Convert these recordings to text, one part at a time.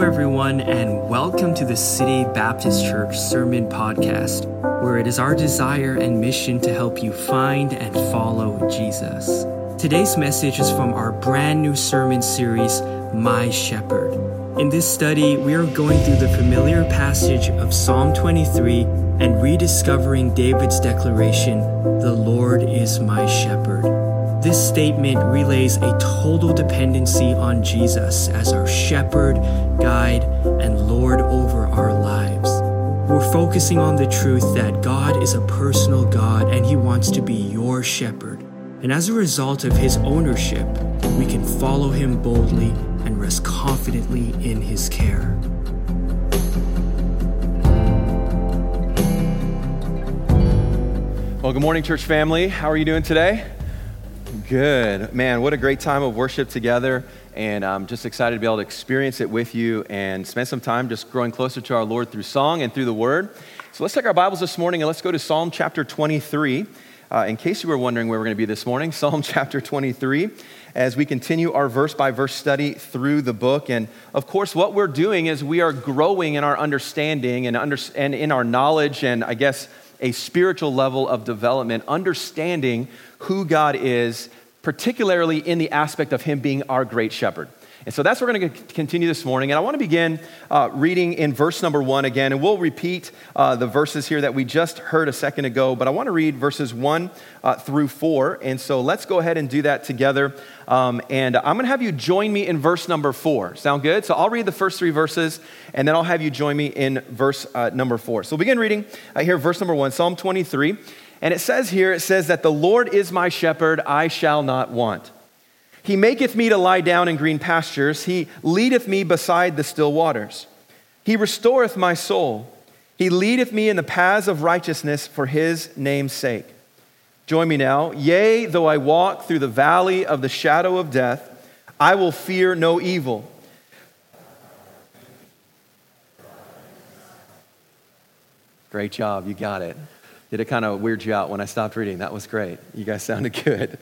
Hello, everyone, and welcome to the City Baptist Church Sermon Podcast, where it is our desire and mission to help you find and follow Jesus. Today's message is from our brand new sermon series, My Shepherd. In this study, we are going through the familiar passage of Psalm 23 and rediscovering David's declaration, The Lord is my shepherd. This statement relays a total dependency on Jesus as our shepherd, guide, and Lord over our lives. We're focusing on the truth that God is a personal God and He wants to be your shepherd. And as a result of His ownership, we can follow Him boldly and rest confidently in His care. Well, good morning, church family. How are you doing today? Good. Man, what a great time of worship together. And I'm just excited to be able to experience it with you and spend some time just growing closer to our Lord through song and through the word. So let's take our Bibles this morning and let's go to Psalm chapter 23. Uh, in case you were wondering where we're going to be this morning, Psalm chapter 23, as we continue our verse by verse study through the book. And of course, what we're doing is we are growing in our understanding and, under, and in our knowledge and I guess a spiritual level of development, understanding who God is particularly in the aspect of him being our great shepherd. And so that's what we're going to continue this morning. And I want to begin uh, reading in verse number one again. And we'll repeat uh, the verses here that we just heard a second ago. But I want to read verses one uh, through four. And so let's go ahead and do that together. Um, and I'm going to have you join me in verse number four. Sound good? So I'll read the first three verses, and then I'll have you join me in verse uh, number four. So we'll begin reading uh, here, verse number one, Psalm 23. And it says here, it says that the Lord is my shepherd, I shall not want. He maketh me to lie down in green pastures. He leadeth me beside the still waters. He restoreth my soul. He leadeth me in the paths of righteousness for his name's sake. Join me now. Yea, though I walk through the valley of the shadow of death, I will fear no evil. Great job. You got it. Did it kind of weird you out when I stopped reading? That was great. You guys sounded good.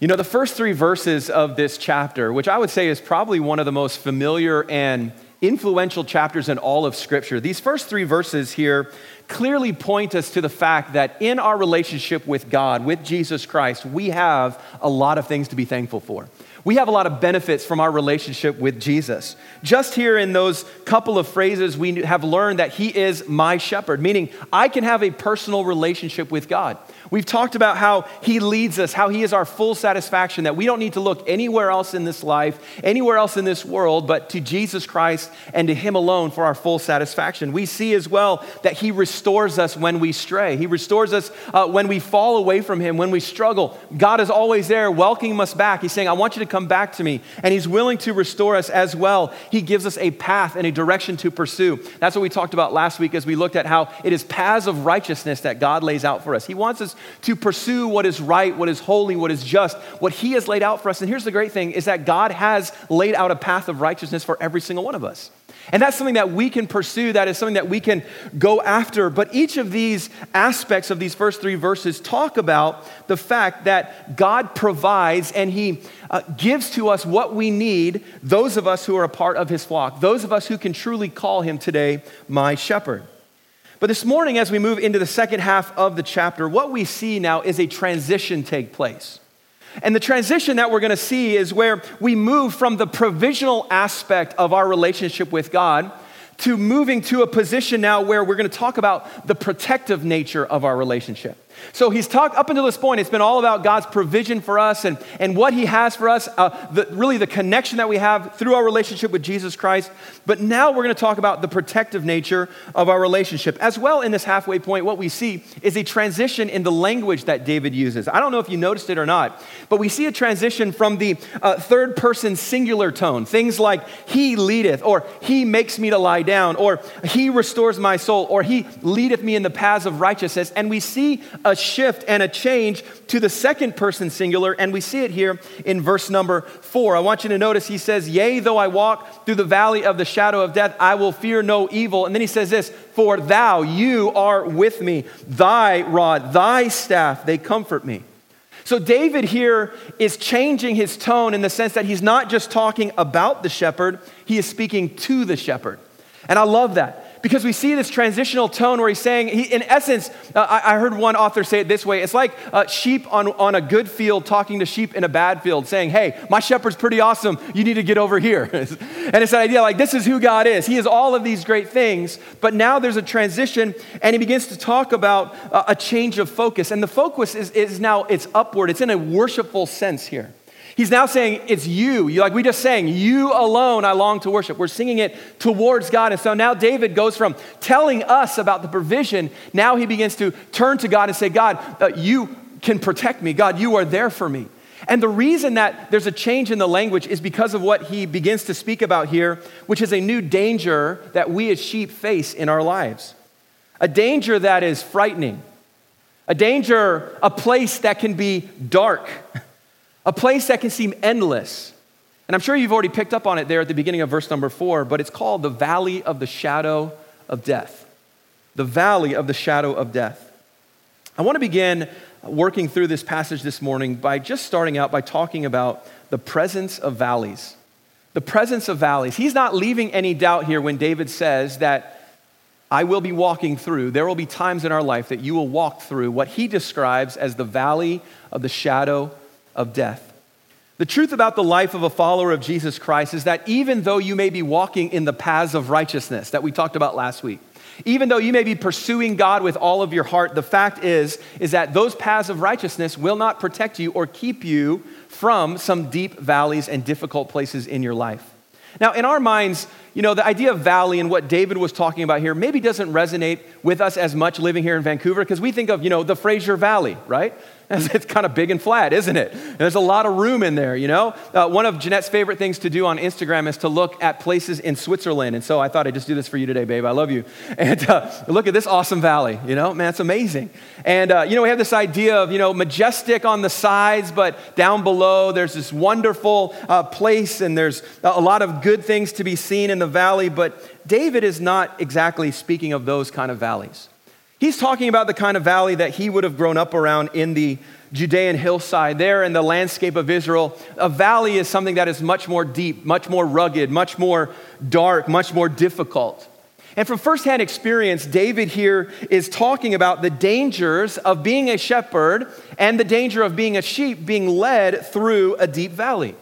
You know, the first three verses of this chapter, which I would say is probably one of the most familiar and influential chapters in all of Scripture, these first three verses here clearly point us to the fact that in our relationship with God, with Jesus Christ, we have a lot of things to be thankful for. We have a lot of benefits from our relationship with Jesus. Just here in those couple of phrases, we have learned that He is my shepherd, meaning I can have a personal relationship with God. We've talked about how He leads us, how He is our full satisfaction, that we don't need to look anywhere else in this life, anywhere else in this world, but to Jesus Christ and to Him alone for our full satisfaction. We see as well that He restores us when we stray, He restores us uh, when we fall away from Him, when we struggle. God is always there welcoming us back. He's saying, I want you to come back to me. And He's willing to restore us as well. He gives us a path and a direction to pursue. That's what we talked about last week as we looked at how it is paths of righteousness that God lays out for us. He wants us to pursue what is right, what is holy, what is just, what He has laid out for us. And here's the great thing is that God has laid out a path of righteousness for every single one of us. And that's something that we can pursue, that is something that we can go after. But each of these aspects of these first three verses talk about the fact that God provides and He uh, gives to us what we need, those of us who are a part of His flock, those of us who can truly call Him today my shepherd. But this morning, as we move into the second half of the chapter, what we see now is a transition take place. And the transition that we're going to see is where we move from the provisional aspect of our relationship with God to moving to a position now where we're going to talk about the protective nature of our relationship. So he's talked up until this point, it's been all about God's provision for us and, and what he has for us, uh, the, really the connection that we have through our relationship with Jesus Christ. But now we're going to talk about the protective nature of our relationship. As well, in this halfway point, what we see is a transition in the language that David uses. I don't know if you noticed it or not, but we see a transition from the uh, third person singular tone, things like he leadeth, or he makes me to lie down, or he restores my soul, or he leadeth me in the paths of righteousness. And we see a shift and a change to the second person singular, and we see it here in verse number four. I want you to notice he says, Yea, though I walk through the valley of the shadow of death, I will fear no evil. And then he says this, For thou, you are with me, thy rod, thy staff, they comfort me. So, David here is changing his tone in the sense that he's not just talking about the shepherd, he is speaking to the shepherd. And I love that because we see this transitional tone where he's saying, he, in essence, uh, I, I, heard one author say it this way it's like uh, sheep on, on a good field talking to sheep in a bad field, saying, Hey, my shepherd's pretty awesome. You need to get over here. and it's that idea like, this is who God is. He is all of these great things. But now there's a transition, and he begins to talk about uh, a change of focus. And the focus is, is now, it's upward, it's in a worshipful sense here. He's now saying, It's you. you. Like we just sang, You alone I long to worship. We're singing it towards God. And so now David goes from telling us about the provision, now he begins to turn to God and say, God, uh, you can protect me. God, you are there for me. And the reason that there's a change in the language is because of what he begins to speak about here, which is a new danger that we as sheep face in our lives. A danger that is frightening, a danger, a place that can be dark. a place that can seem endless. And I'm sure you've already picked up on it there at the beginning of verse number four, but it's called the valley of the shadow of death. The valley of the shadow of death. I want to begin working through this passage this morning by just starting out by talking about the presence of valleys. The presence of valleys. He's not leaving any doubt here when David says that I will be walking through, there will be times in our life that you will walk through what he describes as the valley of the shadow of death. The truth about the life of a follower of Jesus Christ is that even though you may be walking in the paths of righteousness that we talked about last week, even though you may be pursuing God with all of your heart, the fact is is that those paths of righteousness will not protect you or keep you from some deep valleys and difficult places in your life. Now, in our minds, you know, the idea of valley and what David was talking about here maybe doesn't resonate with us as much living here in Vancouver because we think of, you know, the Fraser Valley, right? It's kind of big and flat, isn't it? There's a lot of room in there, you know? Uh, one of Jeanette's favorite things to do on Instagram is to look at places in Switzerland. And so I thought I'd just do this for you today, babe. I love you. And uh, look at this awesome valley, you know? Man, it's amazing. And, uh, you know, we have this idea of, you know, majestic on the sides, but down below there's this wonderful uh, place and there's a lot of good things to be seen in the valley. But David is not exactly speaking of those kind of valleys. He's talking about the kind of valley that he would have grown up around in the Judean hillside, there in the landscape of Israel. A valley is something that is much more deep, much more rugged, much more dark, much more difficult. And from firsthand experience, David here is talking about the dangers of being a shepherd and the danger of being a sheep being led through a deep valley.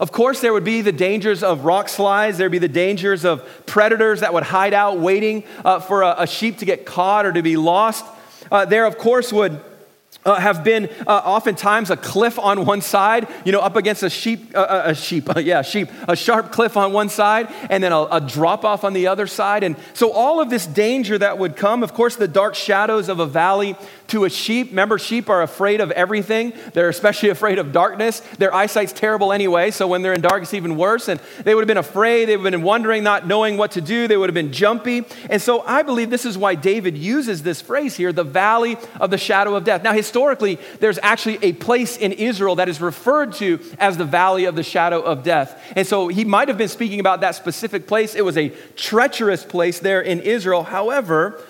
Of course, there would be the dangers of rock slides. There'd be the dangers of predators that would hide out waiting uh, for a, a, sheep to get caught or to be lost. Uh, there, of course, would uh, have been uh, oftentimes a cliff on one side, you know, up against a sheep, uh, uh a sheep, yeah, sheep, a sharp cliff on one side, and then a, a drop off on the other side. And so all of this danger that would come, of course, the dark shadows of a valley to a sheep. Remember, sheep are afraid of everything. They're especially afraid of darkness. Their eyesight's terrible anyway, so when they're in dark, it's even worse. And they would have been afraid. They would have been wondering, not knowing what to do. They would have been jumpy. And so I believe this is why David uses this phrase here, the valley of the shadow of death. Now, historically, there's actually a place in Israel that is referred to as the valley of the shadow of death. And so he might have been speaking about that specific place. It was a treacherous place there in Israel. However,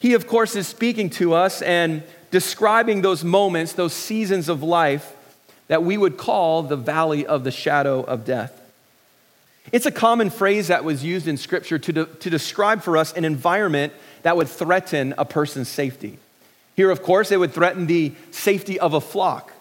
he, of course, is speaking to us and describing those moments, those seasons of life that we would call the valley of the shadow of death. It's a common phrase that was used in Scripture to, de- to describe for us an environment that would threaten a person's safety. Here, of course, it would threaten the safety of a flock.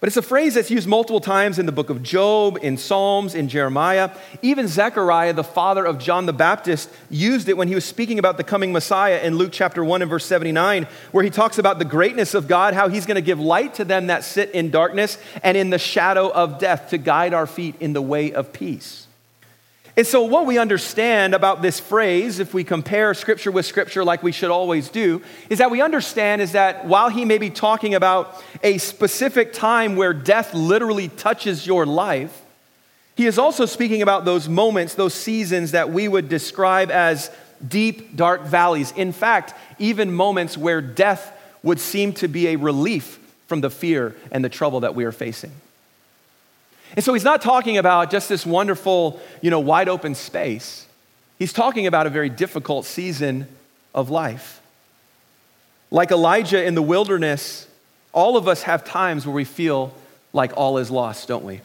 But it's a phrase that's used multiple times in the book of Job, in Psalms, in Jeremiah. Even Zechariah, the father of John the Baptist, used it when he was speaking about the coming Messiah in Luke chapter 1 and verse 79, where he talks about the greatness of God, how he's going to give light to them that sit in darkness and in the shadow of death to guide our feet in the way of peace. And so, what we understand about this phrase, if we compare scripture with scripture like we should always do, is that we understand is that while he may be talking about a specific time where death literally touches your life, he is also speaking about those moments, those seasons that we would describe as deep, dark valleys. In fact, even moments where death would seem to be a relief from the fear and the trouble that we are facing. And so he's not talking about just this wonderful, you know, wide open space. He's talking about a very difficult season of life. Like Elijah in the wilderness, All of us have times where we feel like all is lost, don't we?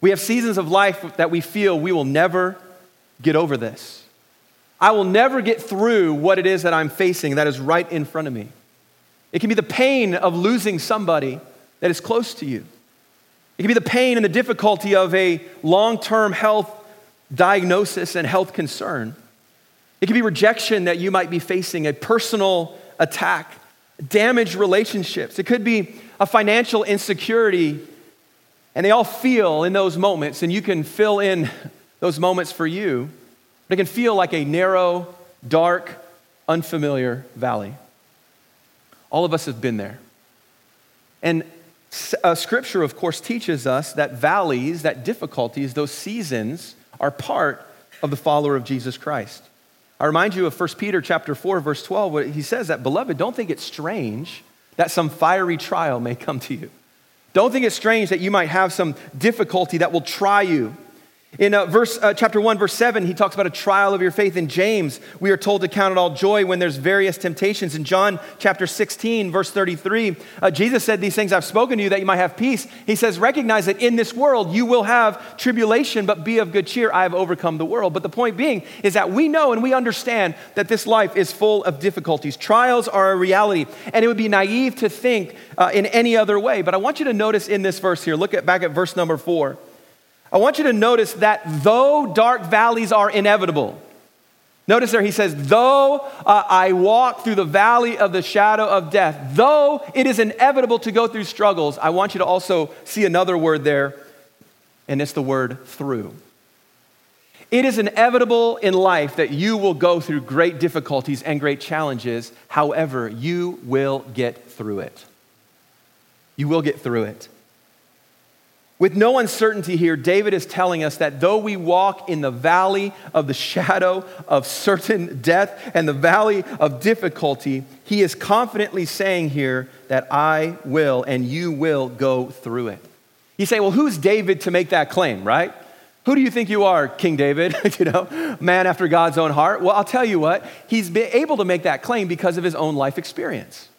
We have seasons of life that we feel we will never get over this. I will never get through what it is that I'm facing that is right in front of me. It can be the pain of losing somebody that is close to you. It can be the pain and the difficulty of a long term health diagnosis and health concern. It can be rejection that you might be facing, a personal attack, damaged relationships. It could be a financial insecurity, and they all feel in those moments, and you can fill in those moments for you. But it can feel like a narrow, dark, unfamiliar valley. All of us have been there. And uh, scripture, of course, teaches us that valleys, that difficulties, those seasons are part of the follower of Jesus Christ. I remind you of 1 Peter chapter 4, verse 12, where he says that, Beloved, don't think it strange that some fiery trial may come to you. Don't think it's strange that you might have some difficulty that will try you in uh, verse, uh, chapter 1, verse 7, he talks about a trial of your faith. In James, we are told to count it all joy when there's various temptations. In John chapter 16, verse 33, uh, Jesus said, These things I've spoken to you that you might have peace. He says, Recognize that in this world you will have tribulation, but be of good cheer. I have overcome the world. But the point being is that we know and we understand that this life is full of difficulties. Trials are a reality, and it would be naive to think uh, in any other way. But I want you to notice in this verse here, look at, back at verse number 4. I want you to notice that though dark valleys are inevitable, notice there he says, though uh, I walk through the valley of the shadow of death, though it is inevitable to go through struggles, I want you to also see another word there, and it's the word through. It is inevitable in life that you will go through great difficulties and great challenges. However, you will get through it. You will get through it. With no uncertainty here, David is telling us that though we walk in the valley of the shadow of certain death and the valley of difficulty, he is confidently saying here that I will and you will go through it. You say, well, who's David to make that claim, right? Who do you think you are, King David? you know, man after God's own heart? Well, I'll tell you what, he's been able to make that claim because of his own life experience.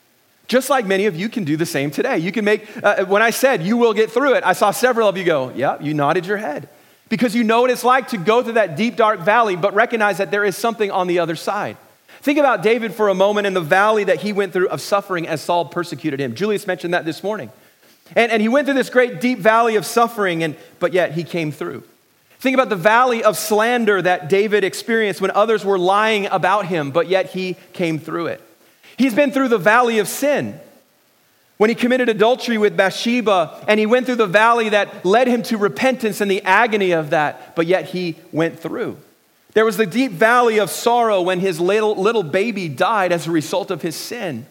Just like many of you can do the same today. You can make, uh, when I said you will get through it, I saw several of you go, yeah, you nodded your head. Because you know what it's like to go through that deep, dark valley, but recognize that there is something on the other side. Think about David for a moment in the valley that he went through of suffering as Saul persecuted him. Julius mentioned that this morning. And, and he went through this great deep valley of suffering, and, but yet he came through. Think about the valley of slander that David experienced when others were lying about him, but yet he came through it. He's been through the valley of sin. When he committed adultery with Bathsheba, and he went through the valley that led him to repentance and the agony of that, but yet he went through. There was the deep valley of sorrow when his little, little baby died as a result of his sin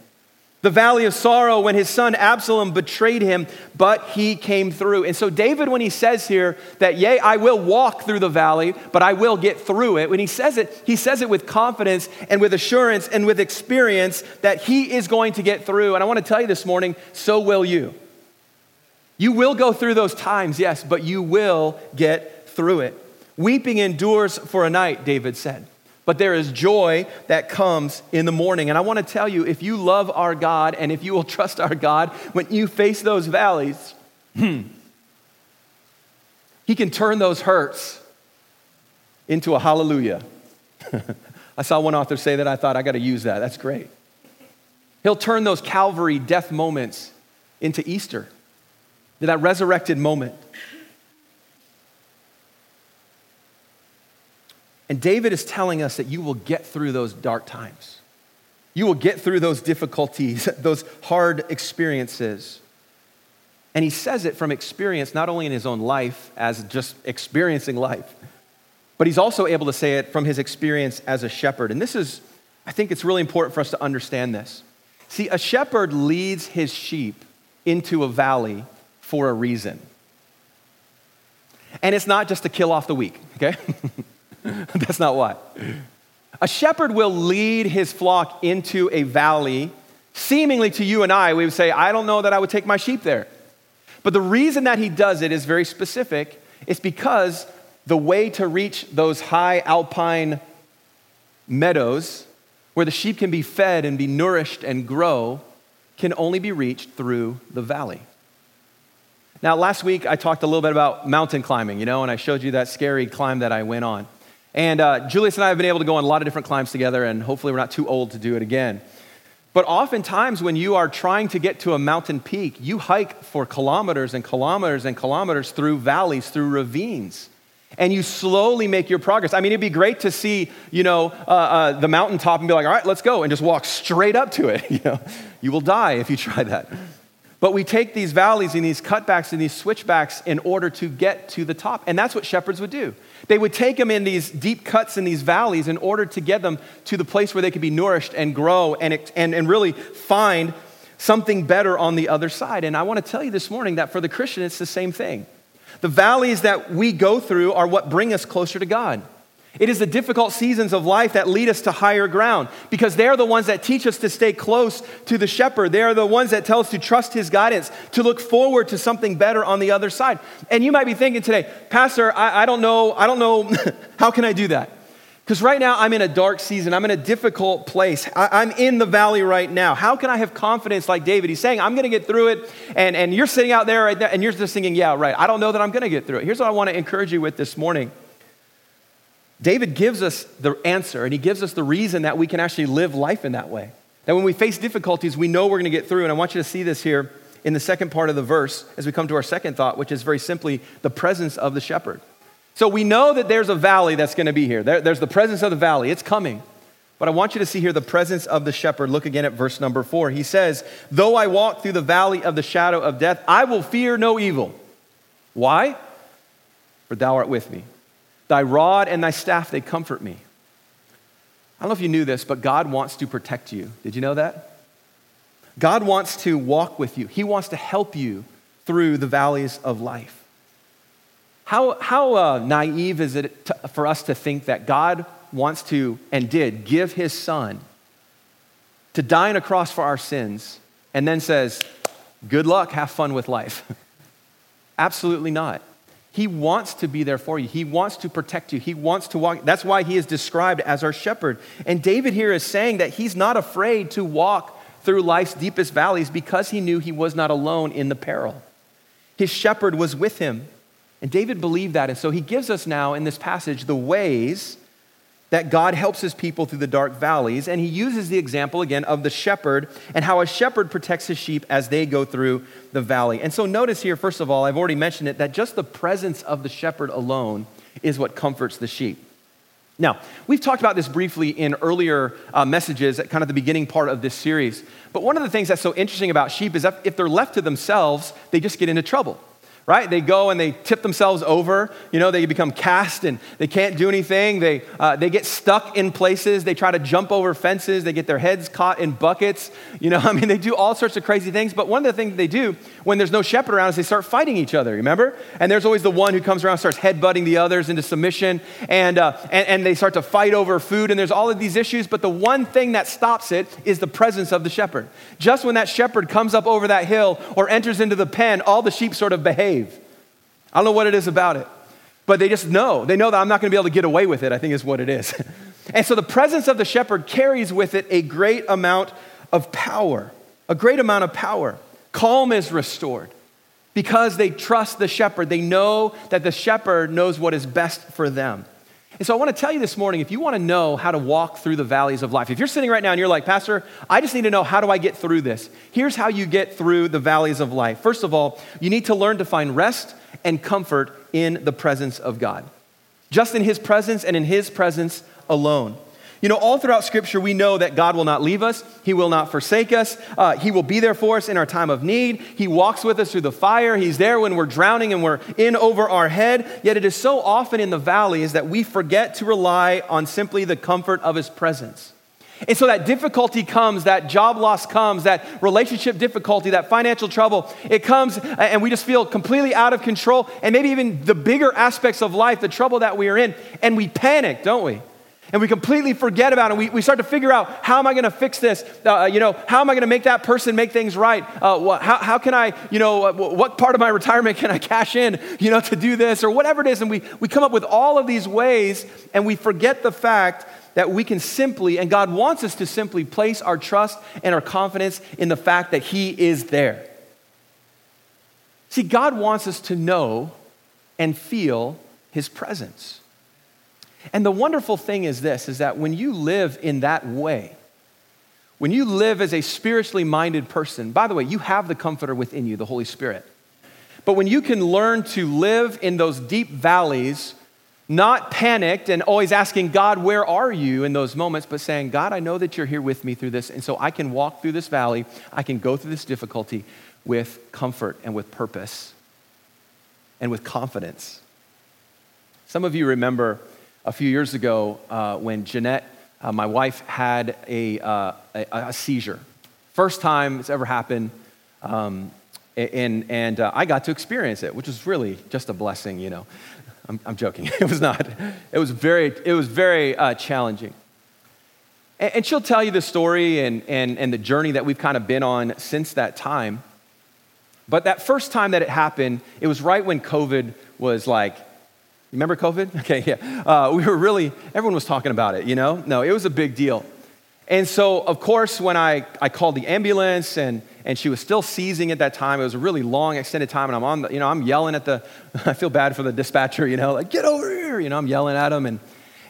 the valley of sorrow when his son Absalom betrayed him, but he came through. And so, David, when he says here that, yea, I will walk through the valley, but I will get through it, when he says it, he says it with confidence and with assurance and with experience that he is going to get through. And I want to tell you this morning, so will you. You will go through those times, yes, but you will get through it. Weeping endures for a night, David said but there is joy that comes in the morning. And I want to tell you if you love our God and if you will trust our God when you face those valleys, hmm, He can turn those hurts into a hallelujah. I saw one author say that. I thought, I got to use that. That's great. He'll turn those Calvary death moments into Easter, that resurrected moment. And David is telling us that you will get through those dark times. You will get through those difficulties, those hard experiences. And he says it from experience, not only in his own life as just experiencing life, but he's also able to say it from his experience as a shepherd. And this is, I think it's really important for us to understand this. See, a shepherd leads his sheep into a valley for a reason. And it's not just to kill off the weak, okay? That's not what. A shepherd will lead his flock into a valley. Seemingly to you and I, we would say, I don't know that I would take my sheep there. But the reason that he does it is very specific. It's because the way to reach those high alpine meadows where the sheep can be fed and be nourished and grow can only be reached through the valley. Now, last week I talked a little bit about mountain climbing, you know, and I showed you that scary climb that I went on. And uh, Julius and I have been able to go on a lot of different climbs together, and hopefully we're not too old to do it again. But oftentimes, when you are trying to get to a mountain peak, you hike for kilometers and kilometers and kilometers through valleys, through ravines. And you slowly make your progress. I mean, it'd be great to see, you know, uh, uh, the mountaintop and be like, all right, let's go, and just walk straight up to it. You know, you will die if you try that. But we take these valleys and these cutbacks and these switchbacks in order to get to the top. And that's what shepherds would do. They would take them in these deep cuts in these valleys in order to get them to the place where they could be nourished and grow and, and, and really find something better on the other side. And I want to tell you this morning that for the Christian, it's the same thing. The valleys that we go through are what bring us closer to God. It is the difficult seasons of life that lead us to higher ground because they're the ones that teach us to stay close to the shepherd. They are the ones that tell us to trust his guidance, to look forward to something better on the other side. And you might be thinking today, Pastor, I, I don't know, I don't know, how can I do that? Because right now I'm in a dark season. I'm in a difficult place. I, am in the valley right now. How can I have confidence like David? He's saying, I'm going to get through it. And, and you're sitting out there, right there and you're just thinking, yeah, right. I don't know that I'm going to get through it. Here's what I want to encourage you with this morning David gives us the answer and he gives us the reason that we can actually live life in that way. That when we face difficulties, we know we're going to get through. And I want you to see this here in the second part of the verse as we come to our second thought, which is very simply the presence of the shepherd. So we know that there's a valley that's going to be here. There, there's the presence of the valley, it's coming. But I want you to see here the presence of the shepherd. Look again at verse number four. He says, Though I walk through the valley of the shadow of death, I will fear no evil. Why? For thou art with me. Thy rod and thy staff, they comfort me. I don't know if you knew this, but God wants to protect you. Did you know that? God wants to walk with you, He wants to help you through the valleys of life. How, how uh, naive is it to, for us to think that God wants to and did give His Son to die on a cross for our sins and then says, Good luck, have fun with life? Absolutely not. He wants to be there for you. He wants to protect you. He wants to walk. That's why he is described as our shepherd. And David here is saying that he's not afraid to walk through life's deepest valleys because he knew he was not alone in the peril. His shepherd was with him. And David believed that. And so he gives us now in this passage the ways that God helps his people through the dark valleys. And he uses the example again of the shepherd and how a shepherd protects his sheep as they go through the valley. And so notice here, first of all, I've already mentioned it, that just the presence of the shepherd alone is what comforts the sheep. Now, we've talked about this briefly in earlier uh, messages at kind of the beginning part of this series. But one of the things that's so interesting about sheep is that if they're left to themselves, they just get into trouble right? They go and they tip themselves over. You know, they become cast and they can't do anything. They, uh, they get stuck in places. They try to jump over fences. They get their heads caught in buckets. You know, I mean, they do all sorts of crazy things. But one of the things they do when there's no shepherd around is they start fighting each other, remember? And there's always the one who comes around starts headbutting the others into submission. And, uh, and, and they start to fight over food. And there's all of these issues. But the one thing that stops it is the presence of the shepherd. Just when that shepherd comes up over that hill or enters into the pen, all the sheep sort of behave. I don't know what it is about it, but they just know. They know that I'm not going to be able to get away with it, I think is what it is. and so the presence of the shepherd carries with it a great amount of power, a great amount of power. Calm is restored because they trust the shepherd. They know that the shepherd knows what is best for them. And so I want to tell you this morning if you want to know how to walk through the valleys of life, if you're sitting right now and you're like, Pastor, I just need to know how do I get through this? Here's how you get through the valleys of life. First of all, you need to learn to find rest and comfort in the presence of God. Just in His presence and in His presence alone. You know, all throughout Scripture, we know that God will not leave us. He will not forsake us. Uh, he will be there for us in our time of need. He walks with us through the fire. He's there when we're drowning and we're in over our head. Yet it is so often in the valleys that we forget to rely on simply the comfort of His presence. And so that difficulty comes, that job loss comes, that relationship difficulty, that financial trouble, it comes and we just feel completely out of control. And maybe even the bigger aspects of life, the trouble that we are in, and we panic, don't we? And we completely forget about it. We, we start to figure out how am I going to fix this? Uh, you know, how am I going to make that person make things right? Uh, what, how, how can I, you know, uh, what part of my retirement can I cash in, you know, to do this or whatever it is? And we, we come up with all of these ways and we forget the fact that we can simply, and God wants us to simply place our trust and our confidence in the fact that He is there. See, God wants us to know and feel His presence. And the wonderful thing is this is that when you live in that way, when you live as a spiritually minded person, by the way, you have the comforter within you, the Holy Spirit. But when you can learn to live in those deep valleys not panicked and always asking God, where are you in those moments, but saying, God, I know that you're here with me through this. And so I can walk through this valley, I can go through this difficulty with comfort and with purpose and with confidence. Some of you remember a few years ago uh, when Jeanette, uh, my wife, had a, uh, a, a, seizure. First time it's ever happened. Um, and, and uh, I got to experience it, which was really just a blessing, you know. I'm, I'm joking. It was not. It was very, it was very uh, challenging. And, and, she'll tell you the story and, and, and the journey that we've kind of been on since that time. But that first time that it happened, it was right when COVID was like, remember COVID? Okay, yeah. Uh, we were really, everyone was talking about it, you know? No, it was a big deal. And so, of course, when I, I called the ambulance and, and she was still seizing at that time, it was a really long, extended time, and I'm on the, you know, I'm yelling at the, I feel bad for the dispatcher, you know, like, get over here, you know, I'm yelling at him. And,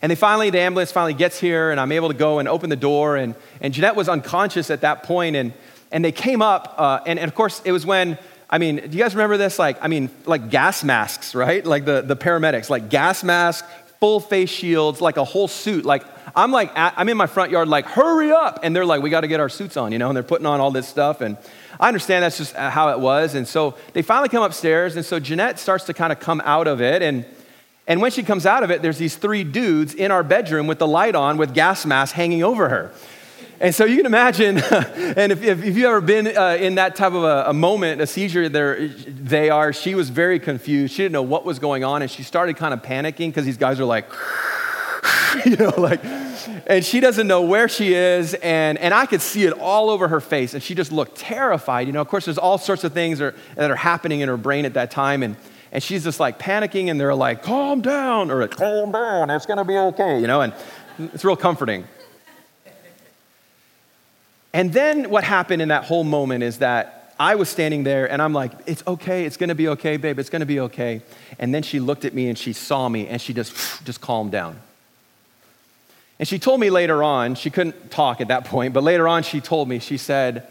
and they finally, the ambulance finally gets here, and I'm able to go and open the door. And, and Jeanette was unconscious at that point, and, and they came up, uh, and, and of course, it was when, I mean, do you guys remember this? Like, I mean, like gas masks, right? Like the, the paramedics, like gas masks, full face shields, like a whole suit, like I'm like, I'm in my front yard, like, hurry up. And they're like, we got to get our suits on, you know, and they're putting on all this stuff. And I understand that's just uh, how it was. And so they finally come upstairs. And so Jeanette starts to kind of come out of it. And, and when she comes out of it, there's these three dudes in our bedroom with the light on with gas masks hanging over her. And so you can imagine, and if, if, if you've ever been uh, in that type of a, a moment, a seizure, there, they are, she was very confused. She didn't know what was going on, and she started kind of panicking because these guys are like, you know, like, and she doesn't know where she is, and, and I could see it all over her face, and she just looked terrified. You know, of course, there's all sorts of things that are, that are happening in her brain at that time, and, and she's just like panicking, and they're like, calm down, or like, calm down, it's gonna be okay, you know, and it's real comforting. And then what happened in that whole moment is that I was standing there and I'm like, it's okay, it's gonna be okay, babe, it's gonna be okay. And then she looked at me and she saw me and she just, just calmed down. And she told me later on, she couldn't talk at that point, but later on she told me, she said,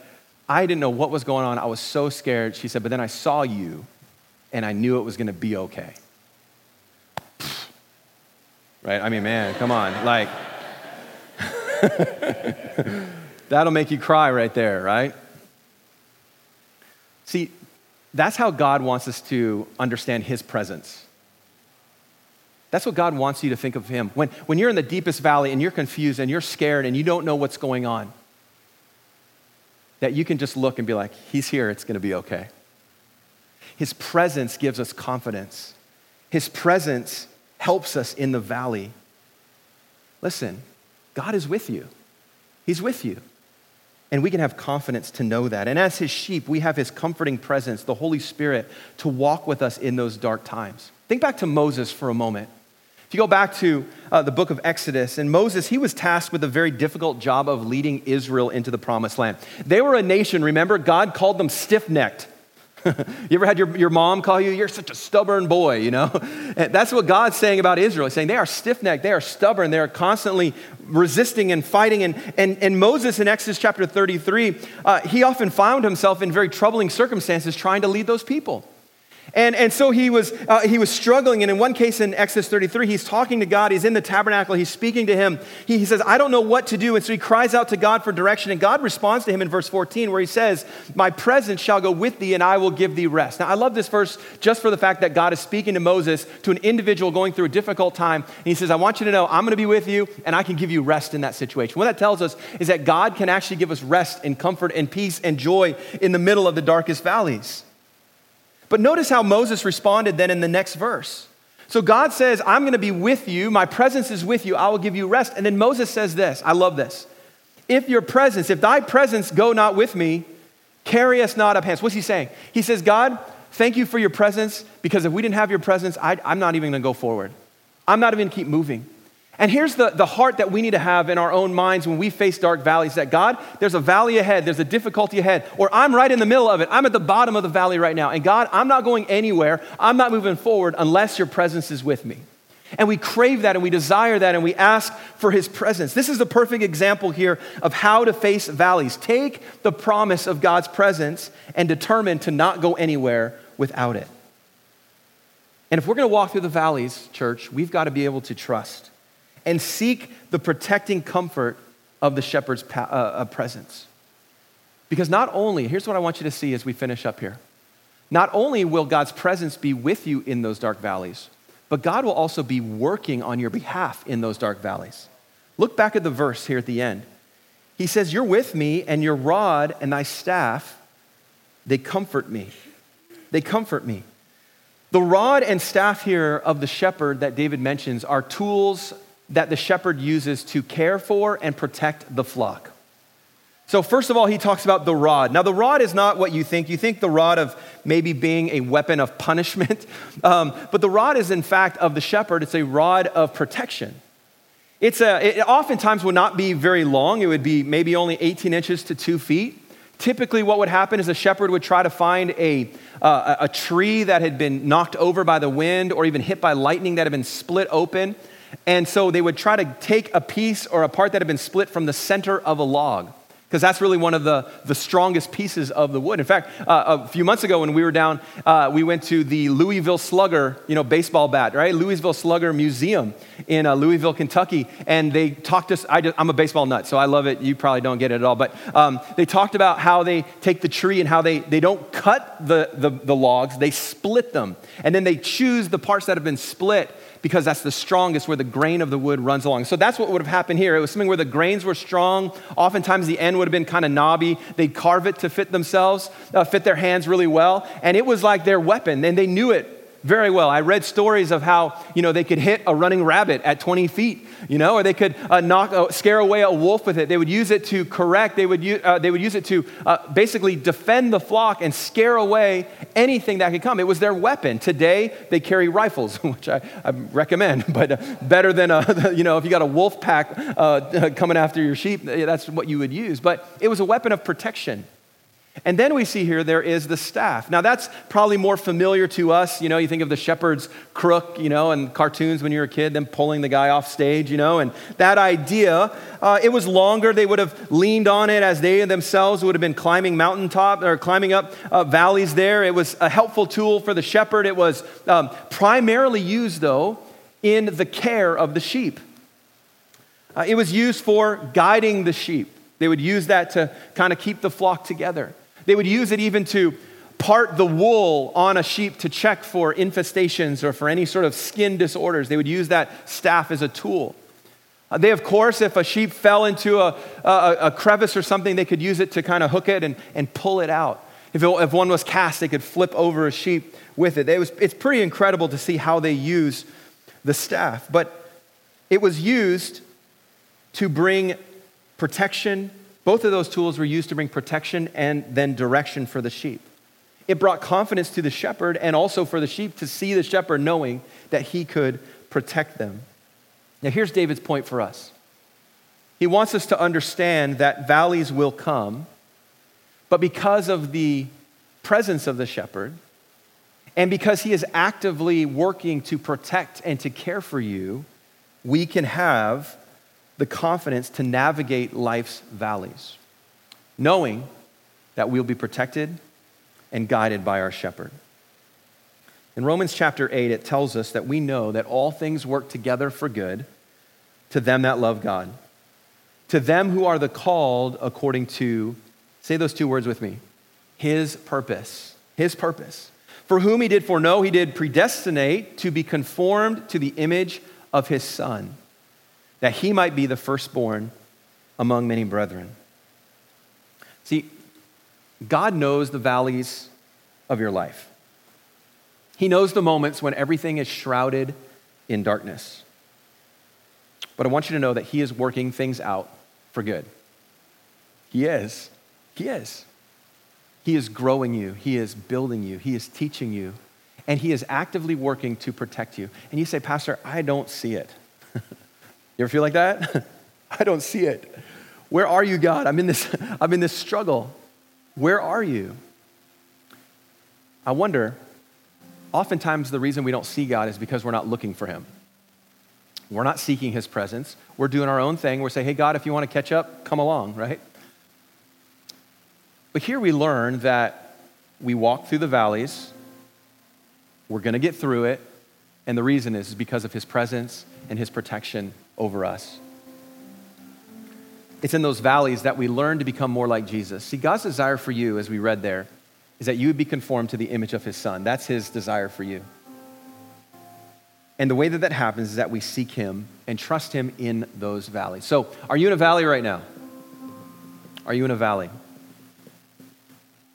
I didn't know what was going on. I was so scared. She said, but then I saw you and I knew it was to be okay. Right? I mean, man, come on. Like, that'll make you cry right there, right? See, that's how God wants us to understand His presence. That's what God wants you to think of Him. When, when you're in the deepest valley and you're confused and you're scared and you don't know what's going on, that you can just look and be like, He's here, it's gonna be okay. His presence gives us confidence. His presence helps us in the valley. Listen, God is with you, He's with you. And we can have confidence to know that. And as His sheep, we have His comforting presence, the Holy Spirit, to walk with us in those dark times. Think back to Moses for a moment. If you go back to uh, the book of Exodus, and Moses, he was tasked with a very difficult job of leading Israel into the promised land. They were a nation, remember? God called them stiff necked. you ever had your, your mom call you, you're such a stubborn boy, you know? And that's what God's saying about Israel. He's saying they are stiff necked, they are stubborn, they are constantly resisting and fighting. And, and, and Moses in Exodus chapter 33, uh, he often found himself in very troubling circumstances trying to lead those people. And, and so he was, uh, he was struggling. And in one case in Exodus 33, he's talking to God. He's in the tabernacle. He's speaking to him. He, he says, I don't know what to do. And so he cries out to God for direction. And God responds to him in verse 14, where he says, My presence shall go with thee, and I will give thee rest. Now, I love this verse just for the fact that God is speaking to Moses, to an individual going through a difficult time. And he says, I want you to know I'm going to be with you, and I can give you rest in that situation. What that tells us is that God can actually give us rest and comfort and peace and joy in the middle of the darkest valleys. But notice how Moses responded then in the next verse. So God says, I'm going to be with you. My presence is with you. I will give you rest. And then Moses says this I love this. If your presence, if thy presence go not with me, carry us not up hence. What's he saying? He says, God, thank you for your presence because if we didn't have your presence, I, am not even going to go forward. I'm not even going to keep moving. And here's the, the heart that we need to have in our own minds when we face dark valleys that God, there's a valley ahead, there's a difficulty ahead, or I'm right in the middle of it. I'm at the bottom of the valley right now. And God, I'm not going anywhere. I'm not moving forward unless your presence is with me. And we crave that and we desire that and we ask for his presence. This is the perfect example here of how to face valleys. Take the promise of God's presence and determine to not go anywhere without it. And if we're going to walk through the valleys, church, we've got to be able to trust and seek the protecting comfort of the shepherd's uh, uh, presence. Because not only, here's what I want you to see as we finish up here. Not only will God's presence be with you in those dark valleys, but God will also be working on your behalf in those dark valleys. Look back at the verse here at the end. He says, You're with me, and your rod and thy staff, they comfort me. They comfort me. The rod and staff here of the shepherd that David mentions are tools that the shepherd uses to care for and protect the flock. So, first of all, he talks about the rod. Now, the rod is not what you think. You think the rod of maybe being a weapon of punishment, um, but the rod is, in fact, of the shepherd, it's a rod of protection. It's a, it oftentimes would not be very long, it would be maybe only 18 inches to two feet. Typically, what would happen is a shepherd would try to find a, uh, a tree that had been knocked over by the wind or even hit by lightning that had been split open. And so they would try to take a piece or a part that had been split from the center of a log because that's really one of the, the strongest pieces of the wood. In fact, uh, a few months ago when we were down, uh, we went to the Louisville Slugger, you know, baseball bat, right? Louisville Slugger Museum in uh, Louisville, Kentucky. And they talked us, I am a baseball nut, so I love it. You probably don't get it at all. But um, they talked about how they take the tree and how they, they don't cut the, the, the logs, they split them. And then they choose the parts that have been split because that's the strongest where the grain of the wood runs along. So that's what would have happened here. It was something where the grains were strong. Oftentimes the end would have been kind of knobby. They'd carve it to fit themselves, uh, fit their hands really well. And it was like their weapon, and they knew it very well. I read stories of how, you know, they could hit a running rabbit at 20 feet, you know, or they could uh, knock, uh, scare away a wolf with it. They would use it to correct, they would, u- uh, they would use it to uh, basically defend the flock and scare away anything that could come. It was their weapon. Today, they carry rifles, which I, I recommend, but uh, better than, a, you know, if you got a wolf pack uh, coming after your sheep, that's what you would use. But it was a weapon of protection. And then we see here there is the staff. Now that's probably more familiar to us. You know, you think of the shepherd's crook, you know, and cartoons when you were a kid, them pulling the guy off stage, you know, and that idea. Uh, it was longer. They would have leaned on it as they themselves would have been climbing mountaintop or climbing up uh, valleys there. It was a helpful tool for the shepherd. It was um, primarily used, though, in the care of the sheep. Uh, it was used for guiding the sheep. They would use that to kind of keep the flock together. They would use it even to part the wool on a sheep to check for infestations or for any sort of skin disorders. They would use that staff as a tool. Uh, they, of course, if a sheep fell into a, a, a, crevice or something, they could use it to kind of hook it and, and pull it out. If, it, if one was cast, they could flip over a sheep with it. it was, it's pretty incredible to see how they use the staff. But it was used to bring protection both of those tools were used to bring protection and then direction for the sheep. It brought confidence to the shepherd and also for the sheep to see the shepherd knowing that he could protect them. Now, here's David's point for us. He wants us to understand that valleys will come, but because of the presence of the shepherd, and because he is actively working to protect and to care for you, we can have the confidence to navigate life's valleys, knowing that we'll be protected and guided by our shepherd. In Romans chapter 8, it tells us that we know that all things work together for good to them that love God, to them who are the called according to, say those two words with me, his purpose. His purpose. For whom he did foreknow, he did predestinate to be conformed to the image of his son that he might be the firstborn among many brethren. See, God knows the valleys of your life. He knows the moments when everything is shrouded in darkness. But I want you to know that He is working things out for good. He is. He is. He is growing you, He is building you, He is teaching you, and He is actively working to protect you. And you say, Pastor, I don't see it. You ever feel like that? I don't see it. Where are you, God? I'm in this, I'm in this struggle. Where are you? I wonder, oftentimes the reason we don't see God is because we're not looking for Him. We're not seeking His presence. We're doing our own thing. We're saying, hey, God, if you want to catch up, come along, right? But here we learn that we walk through the valleys, we're going to get through it, and the reason is, is because of His presence and His protection over us. It's in those valleys that we learn to become more like Jesus. See, God's desire for you, as we read there, is that you would be conformed to the image of his son. That's his desire for you. And the way that that happens is that we seek him and trust him in those valleys. So, are you in a valley right now? Are you in a valley?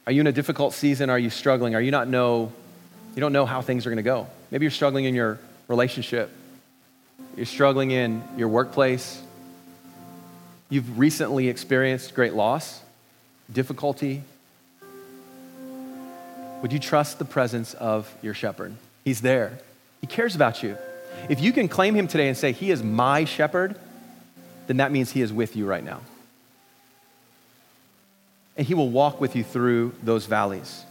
Are you in a difficult season? Are you struggling? Are you not know you don't know how things are going to go? Maybe you're struggling in your relationship. You're struggling in your workplace. You've recently experienced great loss, difficulty. Would you trust the presence of your shepherd? He's there. He cares about you. If you can claim him today and say, He is my shepherd, then that means He is with you right now. And He will walk with you through those valleys.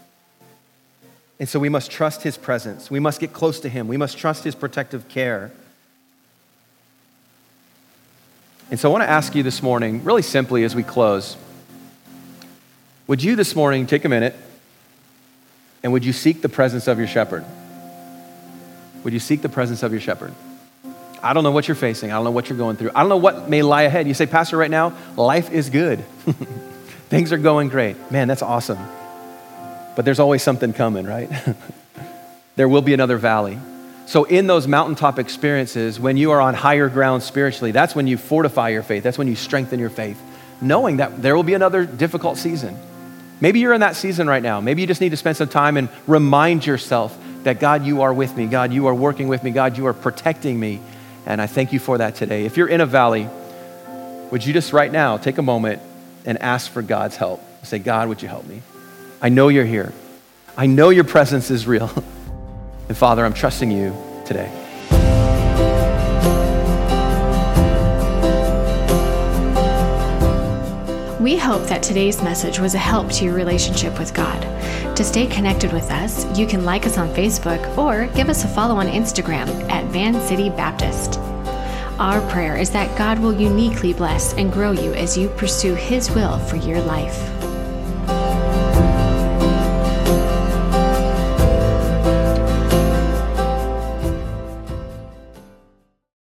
And so we must trust His presence. We must get close to Him. We must trust His protective care. And so I want to ask you this morning, really simply as we close, would you this morning take a minute and would you seek the presence of your shepherd? Would you seek the presence of your shepherd? I don't know what you're facing. I don't know what you're going through. I don't know what may lie ahead. You say, Pastor, right now, life is good. Things are going great. Man, that's awesome. But there's always something coming, right? there will be another valley. So, in those mountaintop experiences, when you are on higher ground spiritually, that's when you fortify your faith. That's when you strengthen your faith, knowing that there will be another difficult season. Maybe you're in that season right now. Maybe you just need to spend some time and remind yourself that God, you are with me. God, you are working with me. God, you are protecting me. And I thank you for that today. If you're in a valley, would you just right now take a moment and ask for God's help? Say, God, would you help me? I know you're here. I know your presence is real. And Father, I'm trusting you today. We hope that today's message was a help to your relationship with God. To stay connected with us, you can like us on Facebook or give us a follow on Instagram at Van City Baptist. Our prayer is that God will uniquely bless and grow you as you pursue His will for your life.